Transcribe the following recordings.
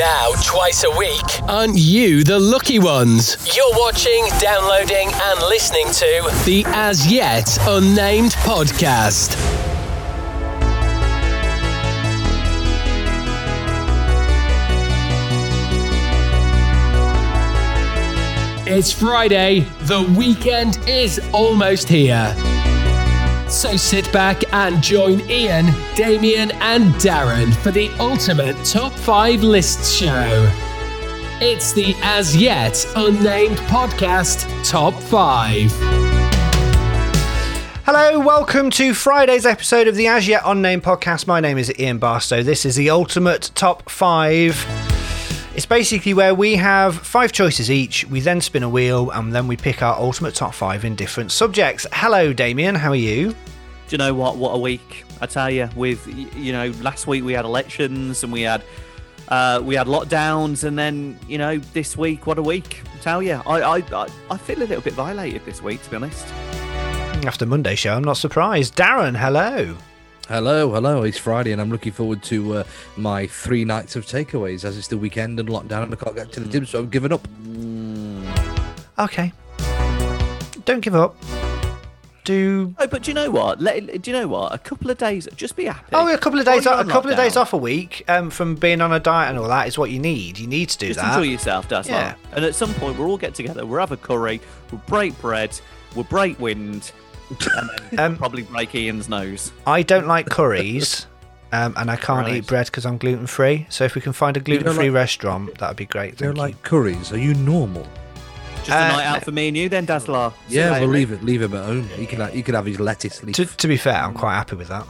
Now, twice a week. Aren't you the lucky ones? You're watching, downloading, and listening to the As Yet Unnamed Podcast. It's Friday. The weekend is almost here. So sit back and join Ian, Damien, and Darren for the ultimate top five list show. It's the as yet unnamed podcast top five. Hello, welcome to Friday's episode of the As Yet Unnamed podcast. My name is Ian Barstow. This is the ultimate top five. It's basically where we have five choices each. We then spin a wheel and then we pick our ultimate top five in different subjects. Hello, Damien. How are you? Do you know what? What a week! I tell you, with you know, last week we had elections and we had uh, we had lockdowns, and then you know, this week, what a week! I tell you, I I, I, I feel a little bit violated this week, to be honest. After Monday show, I'm not surprised. Darren, hello. Hello, hello. It's Friday, and I'm looking forward to uh, my three nights of takeaways as it's the weekend and lockdown, and I can't get to the gym, so I've given up. Okay. Don't give up. Do Oh, but do you know what? Let, do you know what? A couple of days, just be happy. Oh, a couple of days, While off, you're a couple of days lockdown, off a week um, from being on a diet and all that is what you need. You need to do Just that. enjoy yourself, that's Yeah. all. And at some point, we'll all get together. We'll have a curry. We'll break bread. We'll break wind. And then Um, probably break Ian's nose. I don't like curries, um, and I can't Right. eat bread because I'm gluten free. So if we can find a gluten free like- restaurant, that'd be great. They're Thank you. like curries. Are you normal? Just a Uh, night out for me and you, then, Dazzler. See Yeah, we'll mate. leave it. Leave him at home. He can. He can have his lettuce leaf. To, to be fair, I'm quite happy with that.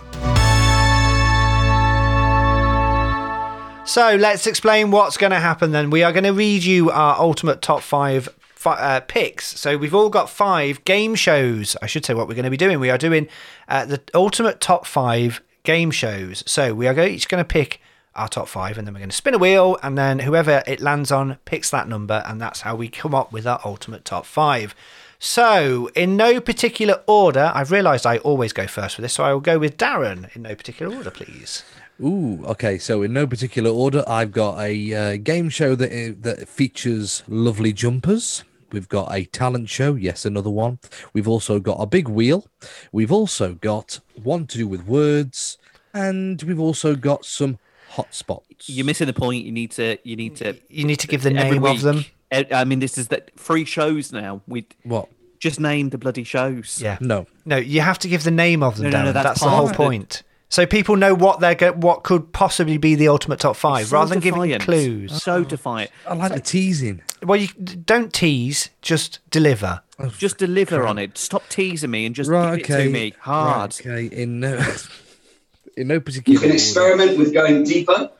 So let's explain what's going to happen then. We are going to read you our ultimate top five fi- uh, picks. So we've all got five game shows. I should say what we're going to be doing. We are doing uh, the ultimate top five game shows. So we are each going to pick our top five and then we're going to spin a wheel and then whoever it lands on picks that number and that's how we come up with our ultimate top five. So, in no particular order, I've realised I always go first for this, so I will go with Darren in no particular order, please. Ooh, okay. So in no particular order, I've got a uh, game show that that features lovely jumpers. We've got a talent show, yes, another one. We've also got a big wheel. We've also got one to do with words, and we've also got some hot spots. You're missing the point. You need to. You need to. You need to give the every name of them. I mean, this is that free shows now. We What? just name the bloody shows. Yeah. No. No, you have to give the name of them, No, no, Darren. no, that's, that's the whole part of point. So people know what they're go- what could possibly be the ultimate top five, So rather than giving defiant. clues. So oh. defiant. I like the teasing. Well, you don't tease, just deliver. Oh, just deliver on it. Stop teasing me and just Right. give Okay. it to me hard. Right, okay. In no. in no You particular can order. experiment with going deeper,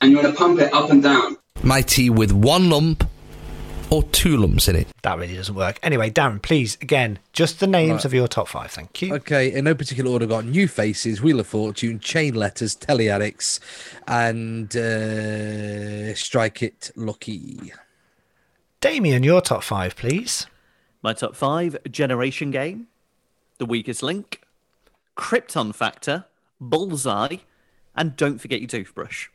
and you want to pump it up and down. my tea with one lump or two lumps in it. That really doesn't work. Anyway, Darren, please again, just the names Right. of your top five. Thank you. Okay, in no particular order, got New Faces, Wheel of Fortune, Chain Letters, Telly Addicts, and uh, Strike It Lucky. Damien, your top five, please. My top five: Generation Game, The Weakest Link, Krypton Factor, Bullseye, and Don't Forget Your Toothbrush.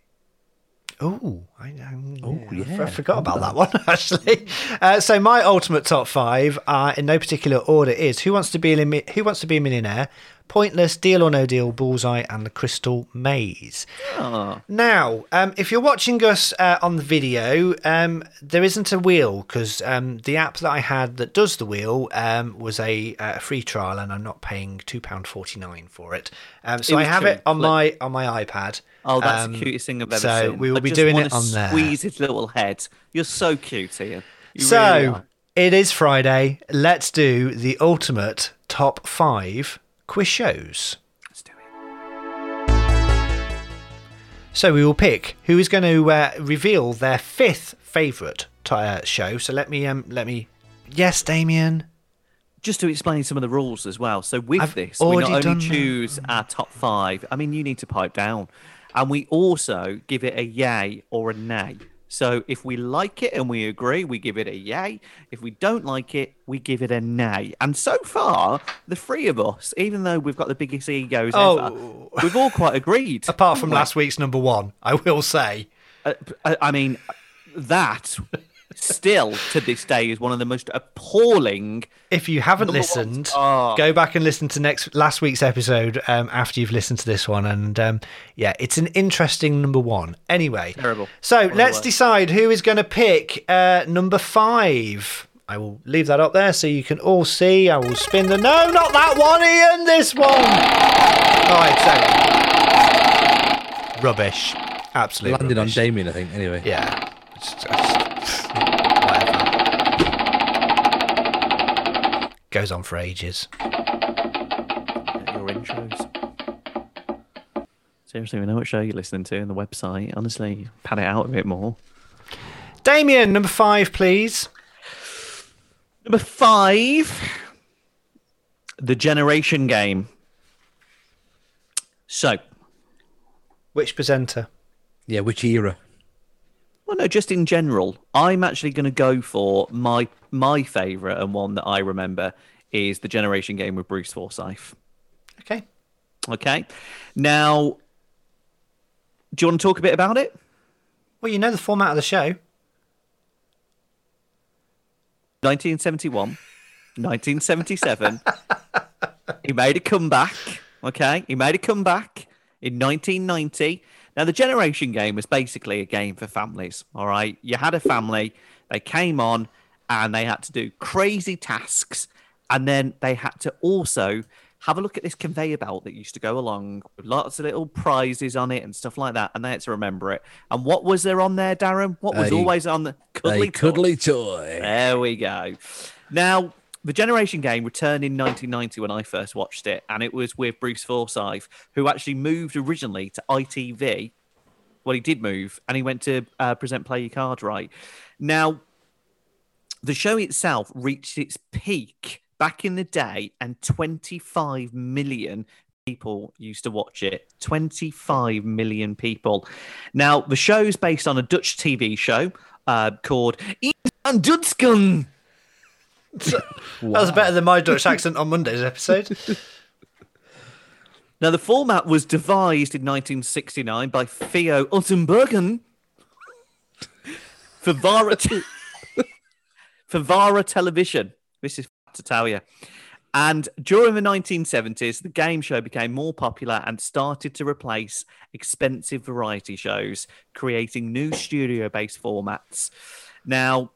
Oh, I, um, Oh, yeah, I yeah, forgot about that one actually. Uh, so my ultimate top five, uh, in no particular order, is Who Wants to Be a Who Wants to Be a Millionaire, Pointless, Deal or No Deal, Bullseye, and The Crystal Maze. Oh, Now, um, if you're watching us uh, on the video, um, there isn't a wheel because um, the app that I had that does the wheel um, was a uh, free trial, and I'm not paying two pound forty nine for it. Um, so It I have true. it on Look. my on my iPad. oh, that's Um, the cutest thing I've ever so seen. we will I be doing it on there. Squeeze his little head. You're so cute, Ian. You so really it is Friday. Let's do the ultimate top five quiz shows. Let's do it. So we will pick who is going to uh, reveal their fifth favourite uh, show. So let me um let me. Yes, Damien. just to explain some of the rules as well. So with I've this, we not only that. choose our top five. I mean, you need to pipe down, and we also give it a yay or a nay. So if we like it and we agree, we give it a yay. If we don't like it, we give it a nay. And so far, the three of us, even though we've got the biggest egos Oh. ever, we've all quite agreed. Apart from last week's number one, I will say. uh, I I mean, that still to this day is one of the most appalling. If you haven't listened, Oh. go back and listen to next last week's episode um, after you've listened to this one. And um, yeah, it's an interesting number one. Anyway, Terrible. So One let's decide who is going to pick uh, number five. I will leave that up there so you can all see. I will spin the no, not that one, Ian. This one. All right, so rubbish. Absolutely Landed on rubbish. Damien, I think. Anyway. Yeah. It's just- whatever. Goes on for ages. Your intros. Seriously, we know what show you're listening to on the website. Honestly, pad it out a bit more. Damien, number five, please. Number five, the Generation Game. So, Which presenter? Yeah, which era? Well, no, just in general, I'm actually going to go for my my favourite and one that I remember is the Generation Game with Bruce Forsyth. Okay. Okay, now, do you want to talk a bit about it? Well, you know the format of the show. 1971, 1977. he made a comeback. Okay, he made a comeback in 1990. Now, the Generation Game was basically a game for families. All right, you had a family, they came on, and they had to do crazy tasks, and then they had to also have a look at this conveyor belt that used to go along with lots of little prizes on it and stuff like that, and they had to remember it. And what was there on there, Darren? What was A- always on the cuddly a toy? cuddly toy. There we go. Now, the Generation Game returned in 1990 when I first watched it, and it was with Bruce Forsyth, who actually moved originally to ITV. Well, he did move, and he went to uh, present Play Your Card Right. Now, the show itself reached its peak back in the day, and 25 million people used to watch it. 25 million people. Now, the show is based on a Dutch TV show uh, called Ian Dudsken. That was better than my Dutch accent on Monday's episode. Now, the format was devised in 1969 by Theo Uttenbergen for Vara, te- for Vara Television. This is to tell you. And during the 1970s, the game show became more popular and started to replace expensive variety shows, creating new studio based formats. Now,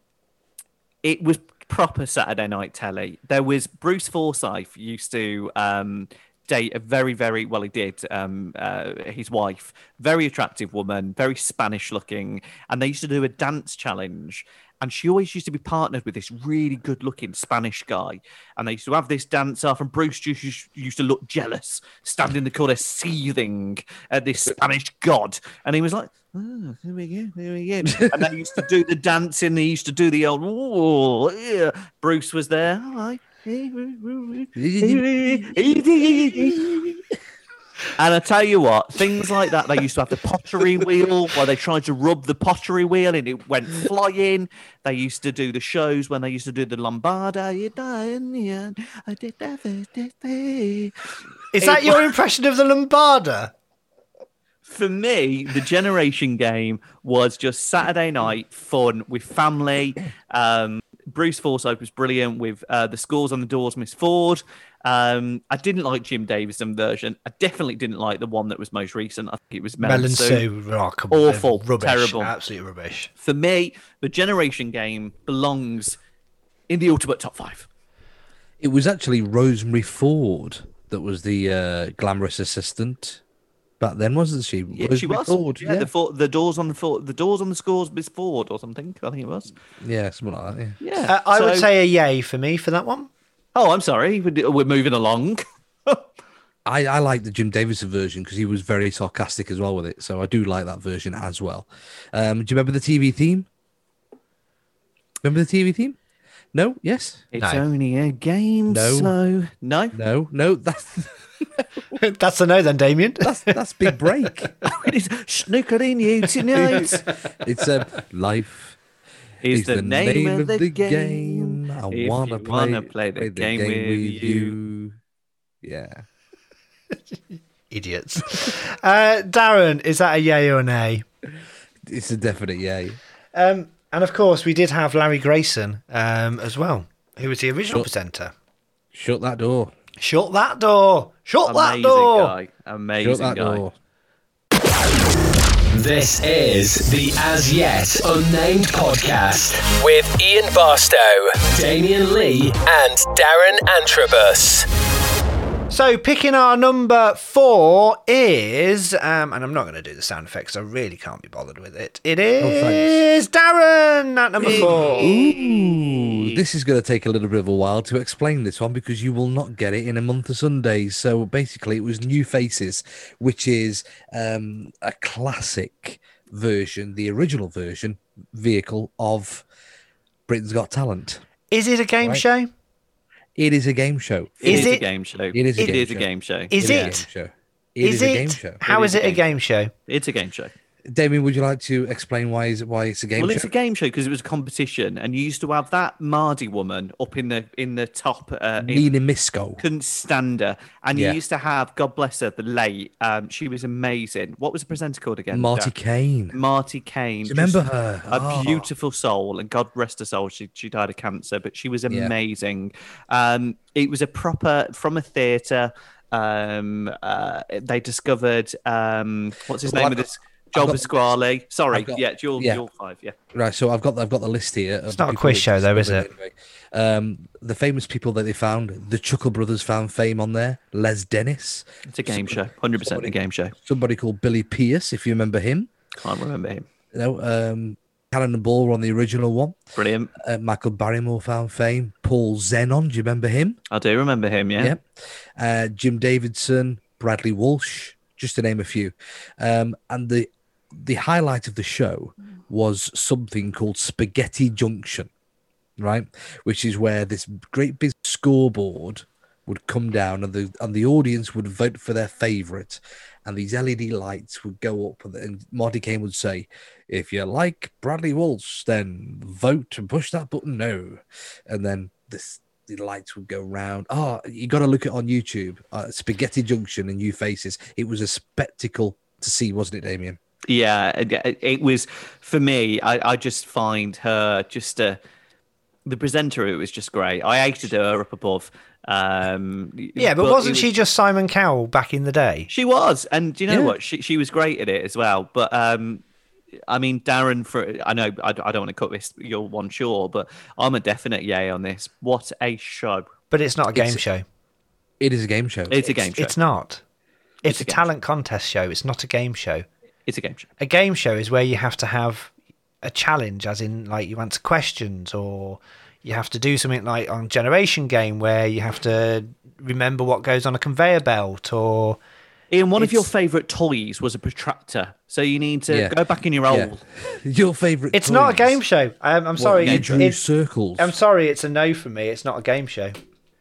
it was proper Saturday night telly. There was Bruce Forsyth used to um, date a very, very well. He did. Um, uh, his wife, very attractive woman, very Spanish looking, and they used to do a dance challenge. And she always used to be partnered with this really good looking Spanish guy. And they used to have this dance off, and Bruce just used- used to look jealous, standing in the corner, seething at this Spanish god. And he was like, oh, here we go, here we go. and they used to do the dancing, they used to do the old, oh, yeah. Bruce was there. Right. And I tell you what, things like that, they used to have the pottery wheel where they tried to rub the pottery wheel and it went flying. They used to do the shows when they used to do the Lambada. You die in the end. I did first. Is that your impression of the Lambada? For me, the generation game was just Saturday night fun with family. Um, Bruce Forsyth was brilliant with uh, the scores on the doors, Miss Ford. Um, I didn't like Jim Davidson version. I definitely didn't like the one that was most recent. I think it was Melon, Melon Soup. soup. Oh. Awful, Rubbish. terrible. Absolute rubbish. For me, the generation game belongs in the ultimate top five. It was actually Rosemary Ford that was the uh, glamorous assistant back then, wasn't she? Yeah, she was. Ford, yeah, The, for, the doors on the for, the doors on the scores, Miss Ford or something. I think it was. yeah, something like that. Yeah. Yeah, Uh, I would say a yay for me for that one. Oh, I'm sorry. We're we're moving along. I, I like the Jim Davidson version because he was very sarcastic as well with it. So I do like that version as well. Um, do you remember the TV theme? Remember the TV theme? No? Yes? It's No. only a game, No. so no. No? No? That's That's a no then, Damien. that's that's Big Break. it is snookering you tonight. It's a uh, life is is the, name, of the, game. I If wanna you play, wanna play the game with you. Yeah. Idiots. Uh, Darren, is that a yay or an A? it's a definite yay. Um, and of course, we did have Larry Grayson um, as well, who was the original Sure. presenter. Shut that door. Shut that door! Shut that Amazing door! guy. Amazing Shut that guy. door. This is the As Yet Unnamed Podcast with Ian Barstow, Damian Lee, and Darren Antrobus. So, picking our number four is, um, and I'm not going to do the sound effects. I really can't be bothered with it. It is Darren at number four. Ooh, this is going to take a little bit of a while to explain this one because you will not get it in a month of Sundays. So basically, it was New Faces, which is um, a classic version, the original version vehicle of Britain's Got Talent. Is it a game Right. show? It is a game show. It Is is it- a game show. It is a It game is a show. game show. Is It it? a game show. It Is is a it? game show. How It is is it a a game game show? It's a game show. Damien, would you like to explain why is why it's a game well, show? it's a game show because it was a competition, and you used to have that Mardy woman up in the in the top. Uh, in, Nina Myskow. couldn't stand her, and Yeah. you used to have God bless her, the late. Um, she was amazing. What was the presenter called again? Marti? Caine. Marti Caine. Do you remember her? A Oh. beautiful soul, and God rest her soul. She she died of cancer, but she was Yeah. amazing. Um, it was a proper from a theatre. Um, uh, they discovered um, what's his Well, name of this? Joe got- Pasquale. Sorry, got- yeah, Jewel, yeah. Jewel Five, yeah. Right, so I've got I've got the list here. It's not a quiz show though, is it? Anyway. Um, the famous people that they found, the Chuckle Brothers found fame on there. Les Dennis, It's a game show, hundred percent a game show. somebody called Billy Pierce, if you remember him. Can't remember him. You know, um, Cannon Ball were on the original one. Brilliant. Uh, Michael Barrymore found fame. Paul Zenon, do you remember him? I do remember him. Yeah. Yep. Uh, Jim Davidson, Bradley Walsh, just to name a few. Um, and the the highlight of the show was something called Spaghetti Junction, right? Which is where this great big scoreboard would come down and the and the audience would vote for their favorite. And these LED lights would go up and, Marti Caine would say if you like Bradley Walsh then vote and push that button no. And then this the lights would go round. Oh you got to look it on YouTube uh, Spaghetti Junction and New Faces. It was a spectacle to see wasn't it Damien Yeah, it, it- it was for me. I, I just find her just a the presenter. It was just great. I hated her up above. Um, Yeah, but, it wasn't was- she just Simon Cowell back in the day? She was, and do you know Yeah. what? She she was great at it as well. But um, I mean, Darren, for I know I, I don't want to cut this your one sure, but I'm a definite yay on this. What a show! But it's not a game It's- show. it is a game show It's a game show. It's not. It's, It's a a, game talent contest show. It's not a game show. It's a game show. A game show is where you have to have a challenge, as in like you answer questions, or you have to do something like on Generation Game where you have to remember what goes on a conveyor belt, or Ian, one of your favourite toys was a protractor, so you need to Yeah. go back in your Yeah. old. your favorite it's not a game show. Um, I'm What, sorry. you It, drew it's, circles I'm sorry. It's a no for me. It's not a game show.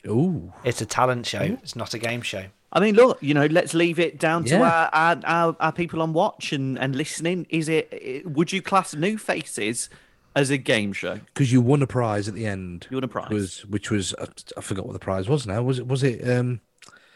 Ooh. It's a talent show. It's not a game show. I mean, look, you know, let's leave it down to Yeah. our, our, our, our people on watch and, and listening. Is it? it- Would you class New Faces as a game show? because you won a prize at the end. You won a prize. Was which was I, I forgot what the prize was now. Was it was it um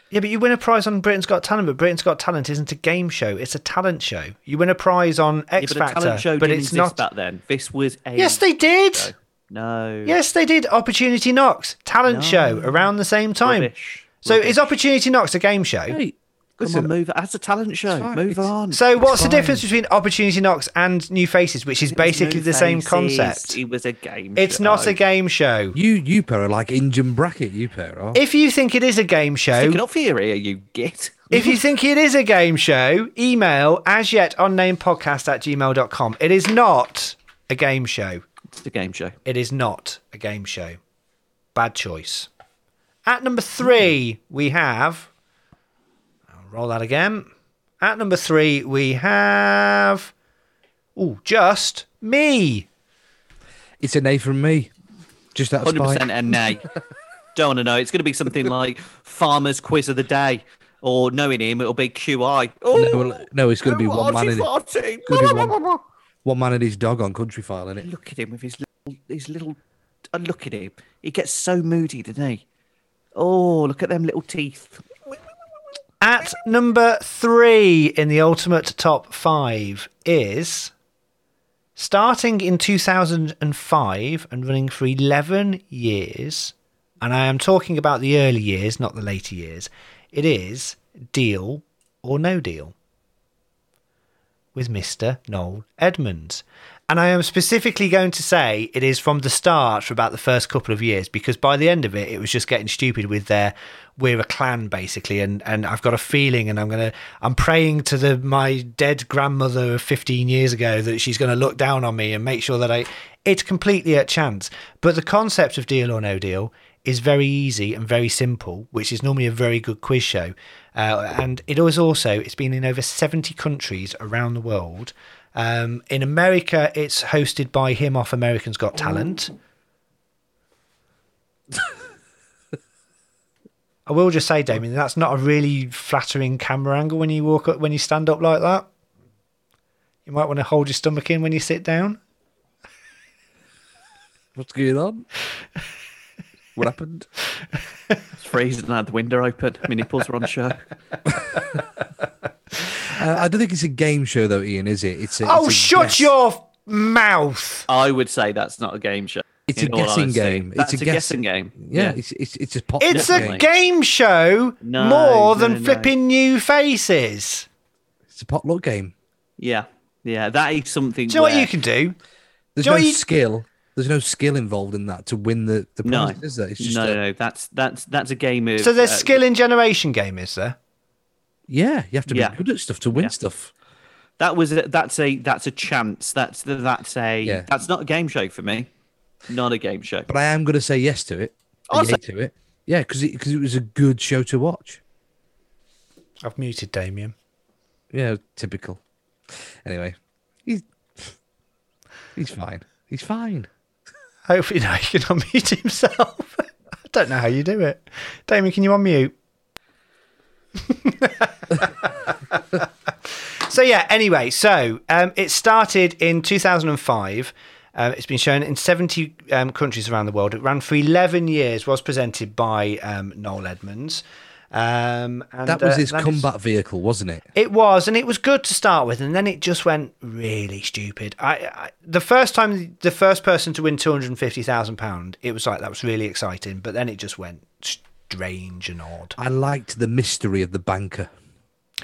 Yeah, but you win a prize on Britain's Got Talent, but Britain's Got Talent isn't a game show. It's a talent show. You win a prize on X yeah, but a Factor, talent show but didn't it's not. back then. This was a Yes, they did. show. No. Yes, they did. Opportunity Knocks talent No. show around the same time. Rubbish. So Rubbish. is Opportunity Knocks a game show? hey Come listen, on, move. That's a talent show. fine. Move It's- on. So what's the difference between Opportunity Knocks and New Faces, which is basically New the same concept? It was a game. It's show. not a game show. you you pair are like Injun bracket. You pair are. If you think it is a game Sticking show, up for your ear, you git. if you think it is a game show, email as yet unnamed podcast at gmail.com. It is not a game show. It's a game show. It is not a game show. Bad choice. At number three, we have. I'll roll that again. At number three, we have. Oh, just me. It's a nay from me. Just out of Hundred spite. percent a nay. Don't want to know. It's going to be something like Farmer's Quiz of the Day, or knowing him, it'll be QI. Oh, No, no, it's going to be one man. In, Archie, one- one man and his dog on Countryfile, in it. Look at him with his little, his little. uh, look at him. He gets so moody, doesn't he? Oh, look at them little teeth. At number three in the ultimate top five is starting in 2005 and running for 11 years, and I am talking about the early years, not the later years, it is Deal or No Deal with Mr. Noel Edmonds. And I am specifically going to say it is from the start for about the first couple of years because by the end of it, it was just getting stupid with their we're a clan basically. And, and I've got a feeling, and I'm gonna I'm praying to the my dead grandmother of 15 years ago that she's going to look down on me and make sure that I. It's completely at chance. But the concept of deal or no deal is very easy and very simple, which is normally a very good quiz show. Uh, and it was also it's been in over 70 countries around the world. Um, in America, it's hosted by him off Americans Got Talent. I will just say, Damien, that's not a really flattering camera angle when you walk up when you stand up like that. You might want to hold your stomach in when you sit down. What's going on? What happened? It's freezing and had the window open. My nipples are on show. Uh, I don't think it's a game show though, Ian. Is it? It's a, oh, it's a shut guess- your mouth! I would say that's not a game show. It's a guessing honesty. game. That's it's a, guessing game. Yeah, It's, it's it's a pop. It's Definitely. a game show No, more no, than no, no. flipping new faces. It's a potluck game. yeah, yeah. That is something. Do you know what you can do? There's Do you no you- skill. There's no skill involved in that to win the the No, prize, is there? It's just no, a- no, no. That's that's that's a game of. So there's uh, skill in generation game, is there? Yeah. You have to Yeah. be good at stuff to win Yeah. stuff. That was a, that's a that's a chance. That's that's a Yeah. that's not a game show for me. Not a game show. But I am going to say yes to it. I'll say- to it. Yeah, because it, 'cause it was a good show to watch. I've muted Damien. Yeah, typical. Anyway, he's he's fine. He's fine. Hopefully now he can unmute himself. I don't know how you do it. Damien, can you unmute? So yeah, anyway, so um, it started in 2005. Uh, it's been shown in 70 um, countries around the world. It ran for 11 years, was presented by um, Noel Edmonds. Um, and, That was uh, his that is- combat vehicle, wasn't it? it was, and it was good to start with, and then it just went really stupid. I, I the first time, the first person to win two hundred and fifty thousand pound, it was like that was really exciting, but then it just went strange and odd. I liked the mystery of the banker.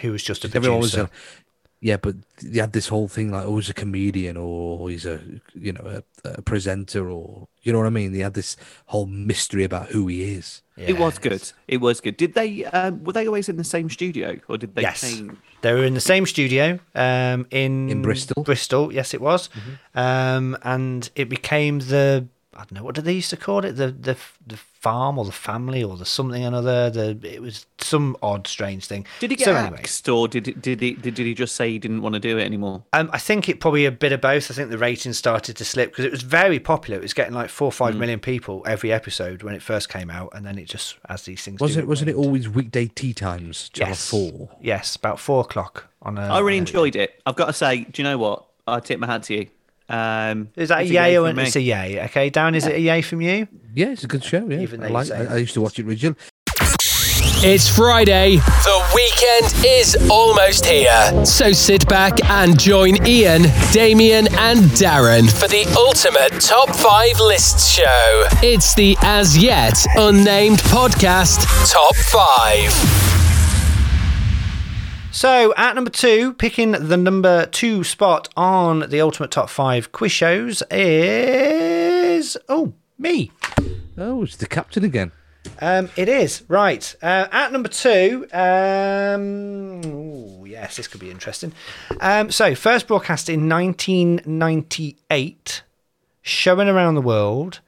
Who was just a Everyone was, producer? uh, yeah, but you had this whole thing like, oh, he's a comedian or he's a, you know, a, a presenter or, you know what I mean? They had this whole mystery about who he is. It was good. It was good. Did they? Um, were they always in the same studio, or did they yes, change? they were in the same studio um, in In Bristol? Bristol, yes, it was, um, and it became the I don't know what did they used to call it the the the farm or the family or the something or another. The it was some odd, strange thing. Did he get so anyway. axed, or did it- did he did, did he just say he didn't want to do it anymore? Um, I think it probably a bit of both. I think the ratings started to slip because it was very popular. It was getting like four or Mm. five million people every episode when it first came out, and then it just, as these things, Wasn't do, it? Wasn't it went. always weekday tea times? Channel Yes, four. yes, about four o'clock on a. I really on a- enjoyed it. I've got to say, do you know what? I tip my hat to you. Um, Is that a it's yay or from an, it's a yay? Okay, Dan, is it a yay from you? Yeah, it's a good show. Yeah, Even I like. I, I used to watch it originally. It's Friday. The weekend is almost here. So sit back and join Ian, Damien, and Darren for the ultimate top five lists show. It's the as yet unnamed podcast Top 5. So at number two, picking the number two spot on the ultimate top five quiz shows is oh me. Oh, it's the captain again. Um, it is right uh, at number two. Um, ooh, yes, this could be interesting. Um, so first broadcast in 1998, showing around the world,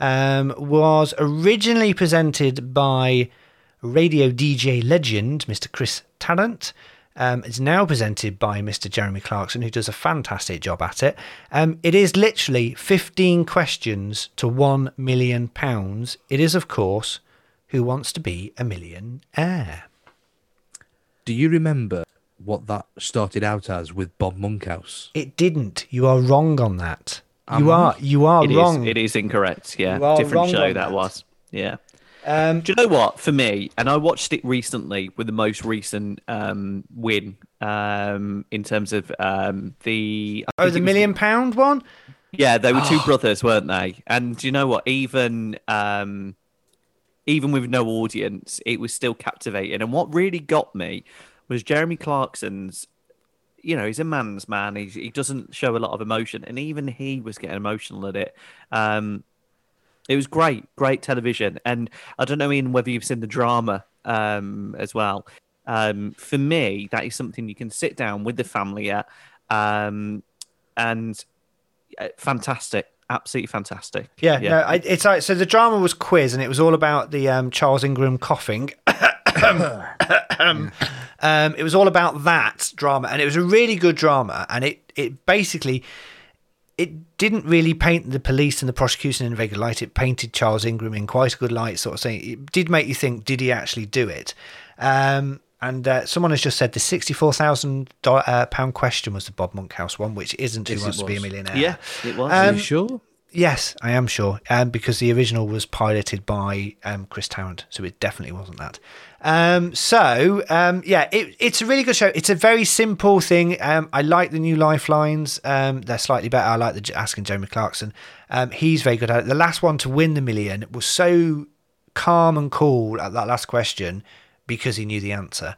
um, was originally presented by radio DJ legend Mr. Chris Tarrant. Um, it's now presented by Mr. Jeremy Clarkson, who does a fantastic job at it. Um, it is literally 15 questions to £1 million. It is, of course, Who Wants to Be a Millionaire? Do you remember what that started out as with Bob Monkhouse? It didn't. You are wrong on that. You are. You are It is- wrong. It is incorrect. Yeah, different show that that. was. Yeah. Um, Do you know what? For me, and I watched it recently with the most recent um, win um, in terms of um, the. I oh, the it was- million pound one. Yeah, they were two brothers, weren't they? And do you know what? Even um, even with no audience, it was still captivating. And what really got me was Jeremy Clarkson's. You know, he's a man's man. He's, he doesn't show a lot of emotion, and even he was getting emotional at it. Um, it was great, great television. And I don't know, Ian, whether you've seen the drama um, as well. Um, for me, that is something you can sit down with the family at. Um, and uh, fantastic, absolutely fantastic. Yeah, no, I, it's like so. The drama was quiz, and it was all about the um, Charles Ingram coughing. um, it was all about that drama, and it was a really good drama. And it it basically it didn't really paint the police and the prosecution in a very good light. It painted Charles Ingram in quite a good light, sort of saying it did make you think, did he actually do it? Um, and uh, someone has just said the sixty-four thousand uh, pound question was the Bob Monkhouse one, which isn't Who Yes, it Wants to Be a. Millionaire. Yeah, it was. Are Um, you sure? Yes, I am sure, um, because the original was piloted by um, Chris Tarrant, so it definitely wasn't that. Um, so um, yeah, it, it's a really good show. It's a very simple thing. Um, I like the new lifelines; um, they're slightly better. I like the asking Jeremy Clarkson. He's very good at it. The last one to win the million was so calm and cool at that last question because he knew the answer.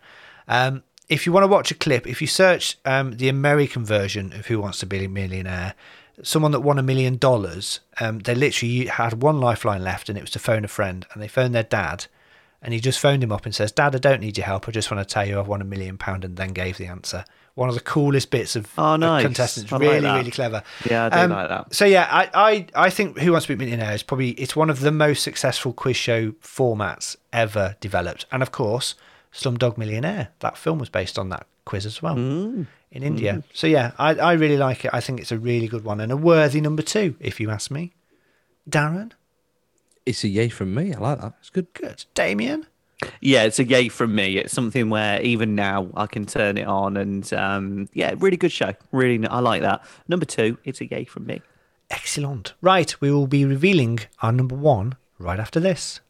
If you want to watch a clip, if you search the American version of Who Wants to Be a Millionaire, someone that won a million dollars, um, they literally had one lifeline left, and it was to phone a friend, and they phoned their dad, and he just phoned him up and says, "Dad, I don't need your help. I just want to tell you I've won a million pound," and then gave the answer. One of the coolest bits of Oh, nice. contestants. I really, that. really clever. Yeah, I do Um, like that. So yeah, I, I I think Who Wants to Be a Millionaire is probably it's one of the most successful quiz show formats ever developed, and of course, Slumdog Millionaire. That film was based on that quiz as well Mm. In India. So yeah, I I really like it. I think it's a really good one and a worthy number two, if you ask me. Darren, It's a yay from me. I like that. It's good. good. Damien, Yeah, it's a yay from me. It's something where even now I can turn it on, and um, yeah, really good show. Really, I like that. Number two, it's a yay from me. excellent. Right, we will be revealing our number one right after this.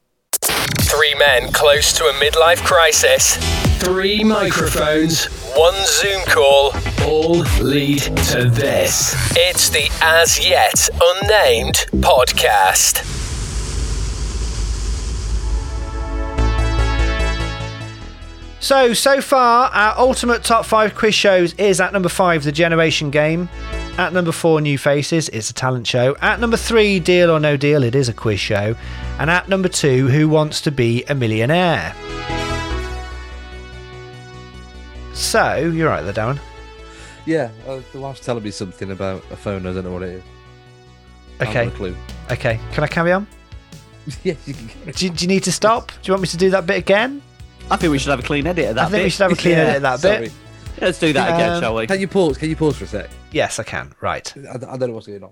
Three men close to a midlife crisis. Three microphones. One Zoom call. All lead to this. It's the As Yet Unnamed podcast. So, so far, our ultimate top five quiz shows is at number five, The Generation Game. At number four, New Faces, it's a talent show. At number three, Deal or No Deal, it is a quiz show. And at number two, Who Wants to Be a Millionaire? So, you're right there, Darren. Yeah, uh, the wife's telling me something about a phone. I don't know what it is. I Okay, haven't a clue. okay. Can I carry on? yeah, you can. Do, do you need to stop? Do you want me to do that bit again? I think we should have a clean edit of that bit. I think bit. we should have a clean Yeah. edit of that Sorry. bit. Let's do that again, Um, shall we? Can you pause? Can you pause for a sec? Yes, I can. Right. I, I don't know what's going on.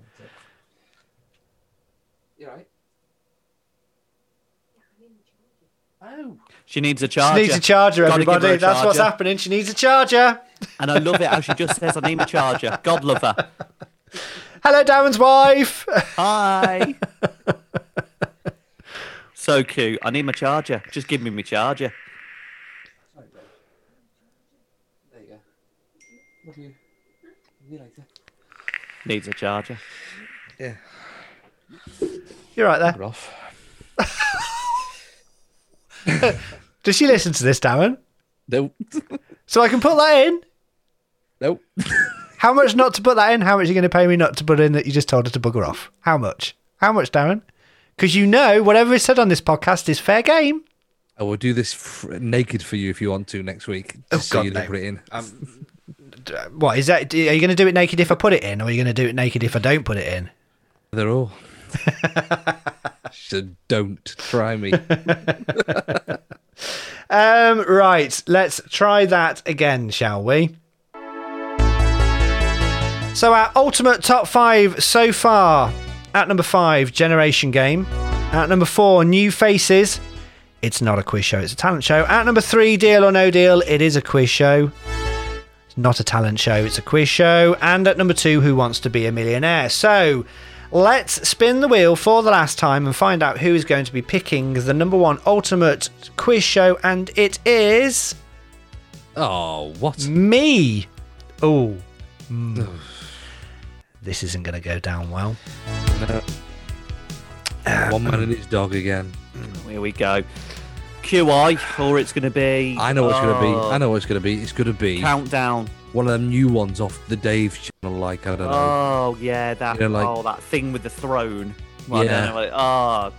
You right? She needs a charger. She charger. needs a charger, Gotta everybody. a That's what's happening. She needs a charger. And I love it how she just says, I need a charger. God love her. Hello, Darren's wife. Hi. so cute. I need my charger. Just give me my charger. There you go. Love you. See you later. Needs a charger. Yeah. You're right there. We're off. Does she listen to this, Darren? Nope. So I can put that in. nope. How much not to put that in? How much are you going to pay me not to put in that you just told her to bugger off? How much? How much, Darren? Because you know whatever is said on this podcast is fair game. I will do this f- naked for you if you want to next week. Oh, so God, you no. put it in. D- What is that? Are you going to do it naked if I put it in, or are you going to do it naked if I don't put it in? They're all. so don't try me. Um, right, let's try that again, shall we? So, our ultimate top five so far at number five, Generation Game. At number four, New Faces. It's not a quiz show, it's a talent show. At number three, Deal or No Deal. It is a quiz show. It's not a talent show, it's a quiz show. And at number two, Who Wants to Be a Millionaire? So, let's spin the wheel for the last time and find out who is going to be picking the number one ultimate quiz show, and it is Oh, what? me. Oh, this isn't going to go down well. Um, one man and his dog again. Here we go. QI, or it's going to be. I know what it's going to be. oh, I know what it's going to be. It's going to be Countdown. One of them new ones off the Dave channel, like, I don't know, Oh yeah, that. You know, like- oh, that thing with the throne. Well, Yeah. know what it- Oh,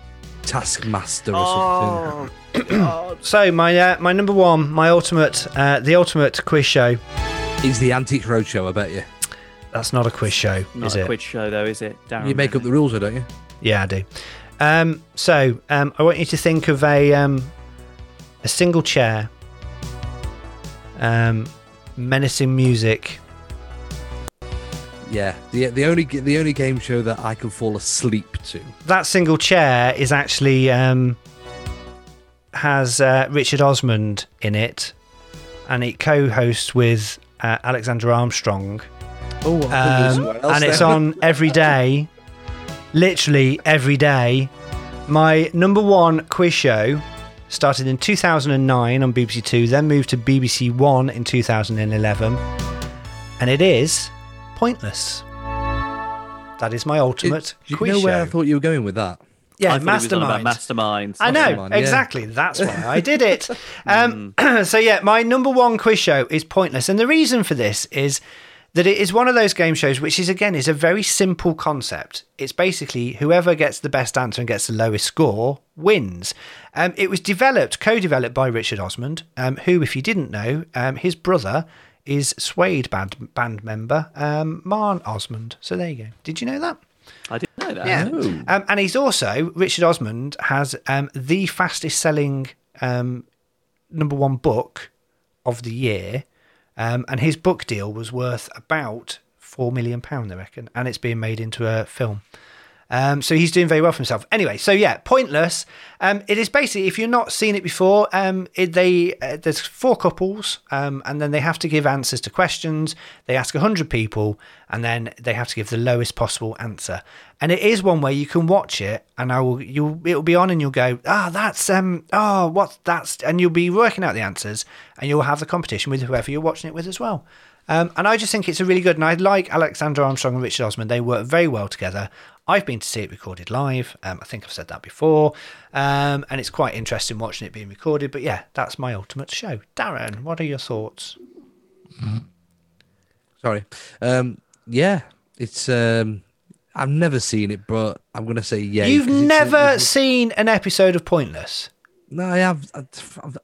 Taskmaster or something. oh, God. So my uh, my number one, my ultimate, uh, the ultimate quiz show. is the Antiques Roadshow, I bet you. That's not a quiz show, Not is a it? quiz show though, is it? Darren You make up the rules, though, don't you? Yeah, I do. Um, so um, I want you to think of a um, a single chair, um, menacing music. Yeah. The the only the only game show that I can fall asleep to. That single chair is actually um, has uh, Richard Osman in it, and it co-hosts with uh, Alexander Armstrong. Oh, Um, and it's on every day, literally every day. My number one quiz show started in 2009 on BBC Two, then moved to BBC One in 2011, and it is Pointless. That is my ultimate quiz show. You know where. I thought you were going with that? yeah, I thought he was on about Mastermind. masterminds. I know Mastermind, yeah. exactly. That's why I did it. Um, so yeah, my number one quiz show is pointless, and the reason for this is that it is one of those game shows which is again is a very simple concept. It's basically whoever gets the best answer and gets the lowest score wins. Um, it was developed, co-developed by Richard Osman, um, who, if you didn't know, um, his brother is Suede band band member um, Mat Osman. So there you go. Did you know that? I didn't know that. Yeah. Um, and he's also, Richard Osman has um, the fastest selling um, number one book of the year. Um, and his book deal was worth about £4 million, I reckon. And it's being made into a film. Um, so he's doing very well for himself. Anyway, so yeah, pointless. Um, it is basically if you've not seen it before, um, it, they uh, there's four couples, um, and then they have to give answers to questions. They ask hundred people, and then they have to give the lowest possible answer. And it is one where you can watch it, and I will you it'll be on, and you'll go, ah, that's um, oh, what's that's, and you'll be working out the answers, and you'll have the competition with whoever you're watching it with as well. Um, and I just think it's a really good, and I like Alexander Armstrong and Richard Osman. They work very well together. I've been to see it recorded live. Um, I think I've said that before. Um, and it's quite interesting watching it being recorded. But yeah, that's my ultimate show. Darren, what are your thoughts? Sorry. Um, yeah, it's. Um, I've never seen it, but I'm gonna say yeah. You've never seen an episode of Pointless. No, I have. I,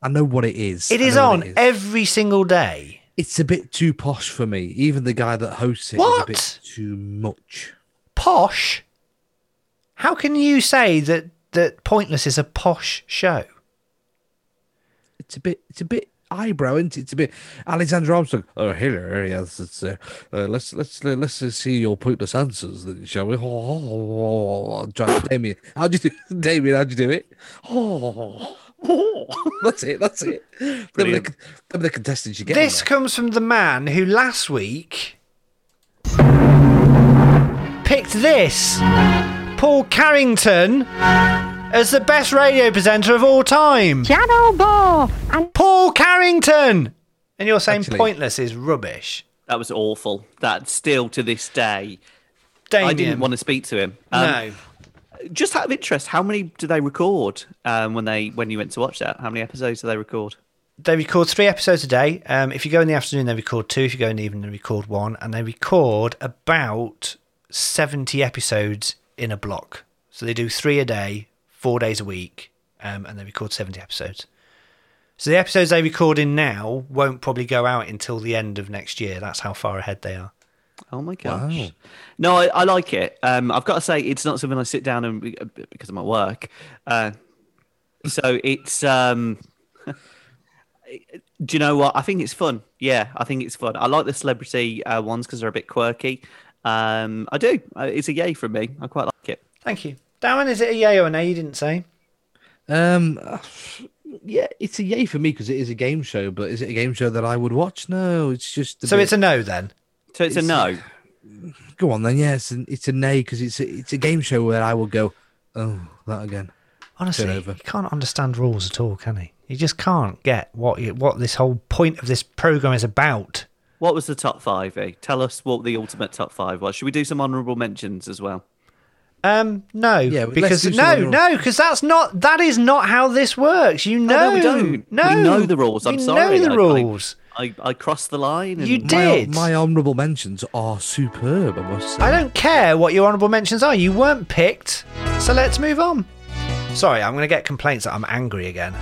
I know what it is. It is on it is. every single day. It's a bit too posh for me. Even the guy that hosts it is What? a bit too much. Posh? How can you say that, that Pointless is a posh show? It's a bit. It's a bit eyebrow, isn't it? It's a bit. Alexander Armstrong. Oh, hello. Yes, it's. Uh, uh, let's let's uh, let's see your pointless answers, then, shall we? Oh, John, Damien, how'd you do? Damien, how'd you do it? Oh, that's it. That's it. Them are the, them are the contestants you get. This comes from the man who last week picked this Paul Carrington as the best radio presenter of all time. Shadow Ball and Paul Carrington! And you're saying Actually- pointless is rubbish. That was awful. That still to this day, Damien. I didn't want to speak to him. Um, No. Just out of interest, how many do they record um, when they when you went to watch that? How many episodes do they record? They record three episodes a day. Um, if you go in the afternoon, they record two. If you go in the evening, they record one. And they record about 70 episodes in a block. So they do three a day, four days a week, um, and they record 70 episodes. So the episodes they record in now won't probably go out until the end of next year. That's how far ahead they are. Oh my gosh! Wow. No, I, I like it. Um, I've got to say, it's not something I sit down and because of my work. Uh, so it's. Um, do you know what? I think it's fun. Yeah, I think it's fun. I like the celebrity uh, ones because they're a bit quirky. Um, I do. Uh, It's a yay from me. I quite like it. Thank you. Darren, is it a yay or a nay? You didn't say. Um, uh, yeah, it's a yay for me because it is a game show. But is it a game show that I would watch? No, it's just. So bit- it's a no then. So it's, a no. Go on then. Yeah, it's it's a nay because it's a, it's a game show where I will go. Oh, that again. Honestly, Turn he can't understand rules at all, can he? He just can't get what you- what this whole point of this program is about. What was the top five? Eh? Tell us what the ultimate top five was. Should we do some honourable mentions as well? Um, no, Yeah, because let's do some no, no, because that's not that is not how this works. You know, no, we don't. No, We know the rules. I'm we sorry. know the I- I- ruls. I, I crossed the line. And You My, did. my honourable mentions are superb. I must say. I don't care what your honourable mentions are. You weren't picked, so let's move on. Sorry, I'm going to get complaints that I'm angry again.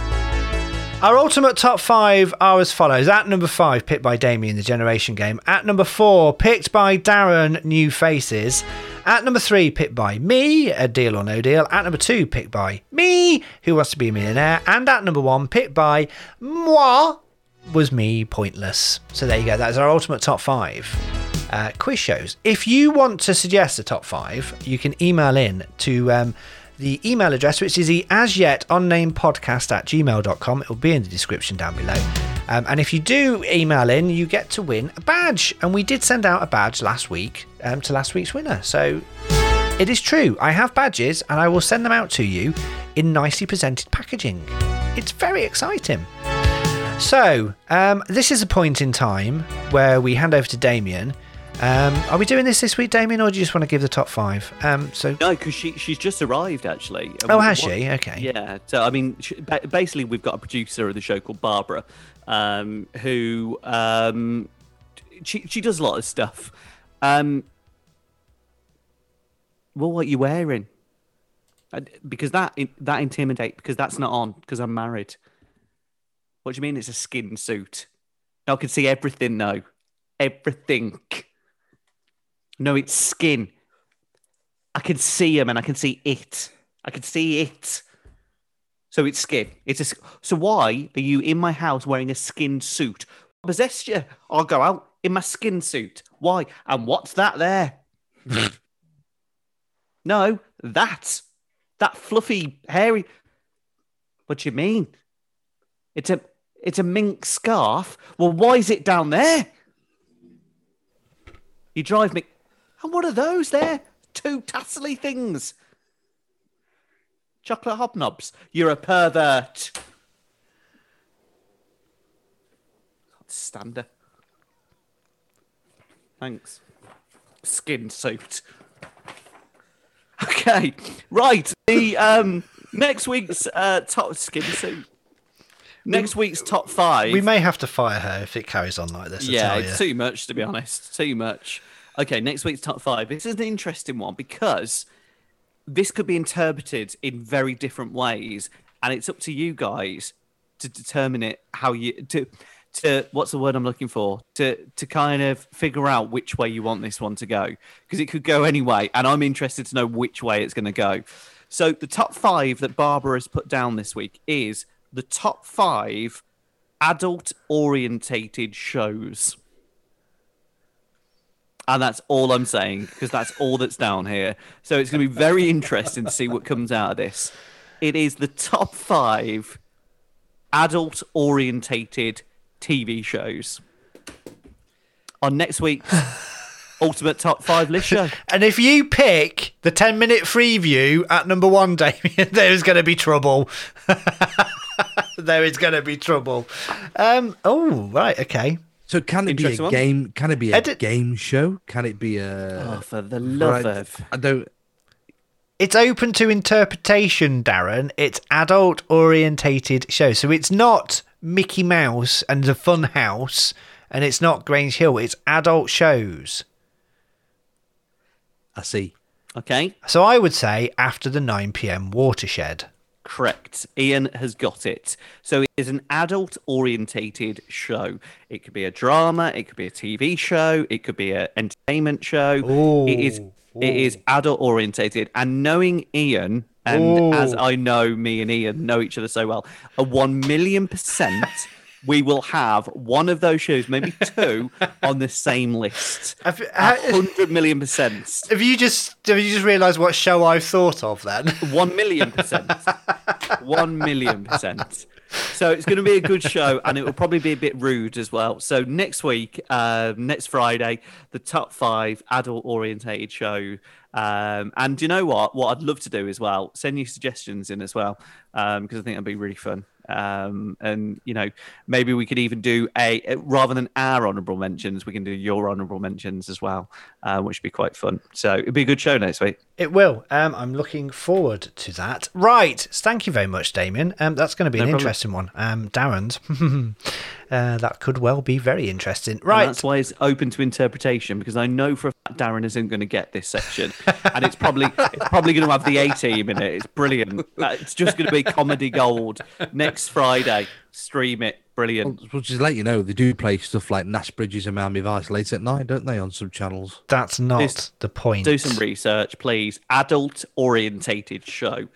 Our ultimate top five are as follows. At number five, picked by Damien, the Generation Game. At number four, picked by Darren, New Faces. At number three, picked by me, A Deal or No Deal. At number two, picked by me, Who Wants to Be a Millionaire. And at number one, picked by moi, was me pointless. So there you go. That is our ultimate top five uh, quiz shows. If you want to suggest a top five, you can email in to um, the email address, which is the as yet unnamed podcast at gmail.com. It will be in the description down below. Um, and if you do email in, you get to win a badge. And we did send out a badge last week um, to last week's winner. So it is true. I have badges and I will send them out to you in nicely presented packaging. It's very exciting. So, um, this is a point in time where we hand over to Damien. Um, are we doing this this week, Damien, or do you just want to give the top five? Um, so, No, because she she's just arrived actually. Oh, has what- she? Okay. Yeah. So I mean, sh- ba- basically, we've got a producer of the show called Barbara, um, who um, she she does a lot of stuff. Um, well, what are you wearing? Because that that intimidate. Because that's not on. Because I'm married. What do you mean? It's a skin suit. I can see everything now. Everything. No, it's skin. I can see him and I can see it. I can see it. So it's skin. It's a, so why are you in my house wearing a skin suit? What possessed you? I'll go out in my skin suit. Why? And what's that there? no, that. That fluffy, hairy. What do you mean? It's a it's a mink scarf. Well, why is it down there? You drive me. And what are those there? Two tassely things. Chocolate hobnobs. You're a pervert. Can't stand her. Thanks. Skin suit. Okay, right. The um next week's uh top skin suit. Next week's top five. We may have to fire her if it carries on like this. I Yeah, it's too much to be honest. Too much. Okay, next week's top five. This is an interesting one because this could be interpreted in very different ways, and it's up to you guys to determine it how you to to what's the word I'm looking for to to kind of figure out which way you want this one to go because it could go any way, and I'm interested to know which way it's going to go. So the top five that Barbara has put down this week is the top five adult orientated shows. And that's all I'm saying because that's all that's down here. So it's going to be very interesting to see what comes out of this. It is the top five adult orientated TV shows on next week's Ultimate Top 5 list show. And if you pick the 10 minute free view at number one, Damien, there's going to be trouble. there is going to be trouble. Um, oh, right. Okay. So can it be a Interesting one. game? Can it be a Edit- game show? Can it be a? Oh, for the love Right, of. I don't. It's open to interpretation, Darren. It's adult orientated show. So it's not Mickey Mouse and the Fun House and it's not Grange Hill. It's adult shows. I see. Okay, So I would say after the 9 p.m. watershed. Correct. Ian has got it. So it is an adult orientated show. It could be a drama, it could be a TV show, it could be an entertainment show. It is it is adult orientated. And knowing Ian, and as I know me and Ian know each other so well, a one million percent we will have one of those shows, maybe two, on the same list. Hundred million percent. have you just have you just realised what show I've thought of then? One million percent. One million percent. So it's going to be a good show, and it will probably be a bit rude as well. So next week, uh, next Friday, the top five adult orientated show. Um, and do you know what? What I'd love to do as well, send you suggestions in as well, because I think that'd be really fun. Um, and you know, maybe we could even do a rather than our honourable mentions, we can do your honourable mentions as well, uh, which would be quite fun. So it'd be a good show next week. It will. Um, I'm looking forward to that. Right. Thank you very much, Damien. Um, that's going to be No an problem. interesting one. Um, Darren's. uh, that could well be very interesting. And Right. that's why it's open to interpretation because I know for a fact Darren isn't going to get this section, and it's probably it's probably going to have the A team in it. It's brilliant. It's just going to be comedy gold next Friday. Stream it. Brilliant. Well, just let you know, they do play stuff like Nash Bridges and Miami Vice late at night, don't they, on some channels? That's not This- the point. Do some research, please. Adult orientated show.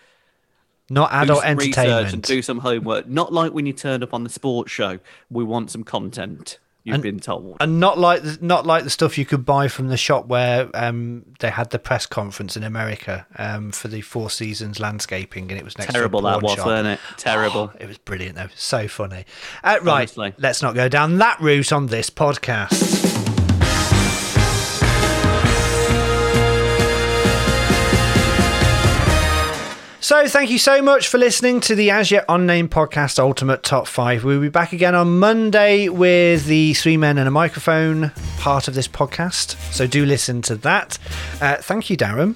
not adult some research and entertainment. do some homework. Not like when you turn up on the sports show. We want some content. You've And- been told. and not like the, not like the stuff you could buy from the shop where um, they had the press conference in America um, for the Four Seasons landscaping, and it was next Terrible to a that was, shop. wasn't it? Terrible. Oh, it was brilliant though. So funny. Uh, right, Honestly. let's not go down that route on this podcast. So, thank you so much for listening to the As Yet Unnamed Podcast Ultimate Top 5. We'll be back again on Monday with the Three Men and a Microphone part of this podcast. So, do listen to that. Uh, thank you, Darren.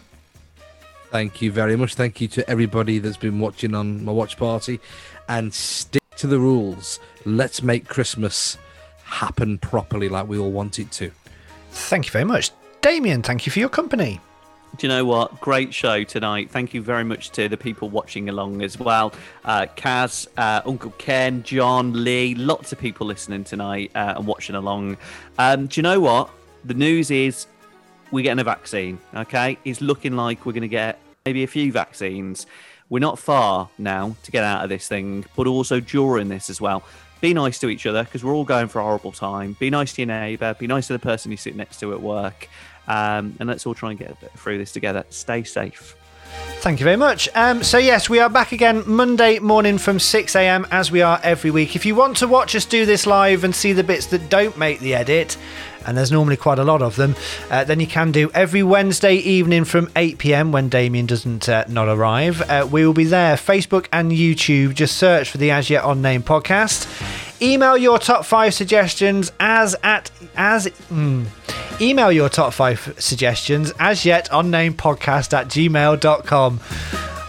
Thank you very much. Thank you to everybody that's been watching on my watch party. And stick to the rules. Let's make Christmas happen properly like we all want it to. Thank you very much. Damien, thank you for your company. Do you know what? Great show tonight. Thank you very much to the people watching along as well. Uh, Kaz, uh, Uncle Ken, John, Lee, lots of people listening tonight uh, and watching along. Um, do you know what? The news is we're getting a vaccine, okay? It's looking like we're going to get maybe a few vaccines. We're not far now to get out of this thing, but also during this as well. Be nice to each other because we're all going for a horrible time. Be nice to your neighbour. Be nice to the person you sit next to at work. Um, and let's all try and get through this together. Stay safe. Thank you very much. Um, so, yes, we are back again Monday morning from 6 a.m. as we are every week. If you want to watch us do this live and see the bits that don't make the edit, and there's normally quite a lot of them, uh, then you can do every Wednesday evening from 8 p.m. when Damien doesn't uh, not arrive. Uh, we will be there, Facebook and YouTube. Just search for the As Yet Unnamed podcast. Email your top five suggestions as at as. mm. Email your top five suggestions as yet unnamed podcast at gmail.com.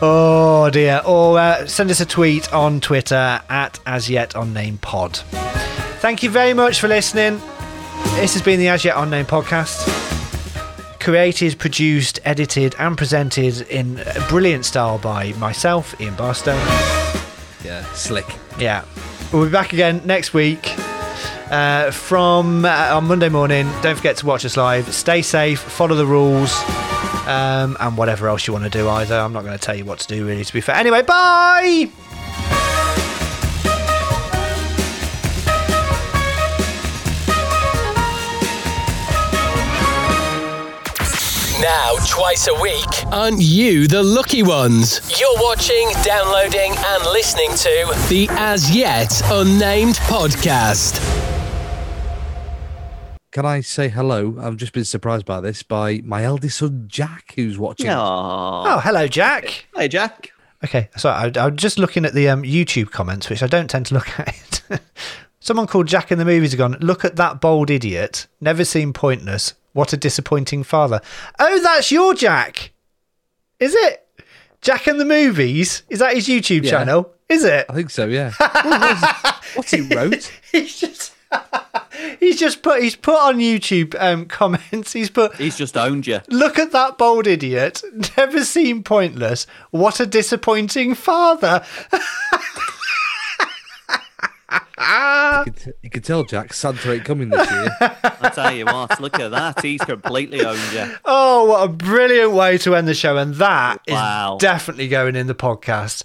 Oh dear. Or uh, send us a tweet on Twitter at as yet unnamed pod. Thank you very much for listening. This has been the As Yet Unnamed podcast. Created, produced, edited, and presented in brilliant style by myself, Ian Barstow. Yeah, slick. Yeah. We'll be back again next week uh, from uh, on Monday morning. Don't forget to watch us live. Stay safe, follow the rules, um, and whatever else you want to do either. I'm not going to tell you what to do, really, to be fair. Anyway, bye! Now, twice a week. Aren't you the lucky ones? You're watching, downloading, and listening to the As Yet Unnamed Podcast. Can I say hello? I've just been surprised by this by my eldest son Jack, who's watching. Aww. Oh, hello, Jack. Hey, Jack. Okay, so I, I'm just looking at the um, YouTube comments, which I don't tend to look at. Someone called Jack in the movies have gone, look at that bold idiot. Never seen pointless. What a disappointing father. Oh, that's your Jack. Is it? Jack in the movies? Is that his YouTube Yeah. channel? Is it? I think so, yeah. What's he wrote? He's just he's just put he's put on YouTube um, comments. He's put He's just owned you. Look at that bold idiot. Never seen pointless. What a disappointing father. You could, you could tell Jack Santa ain't coming this year. I tell you what, look at that. He's completely owned you. Oh, what a brilliant way to end the show. And that is Wow. definitely going in the podcast.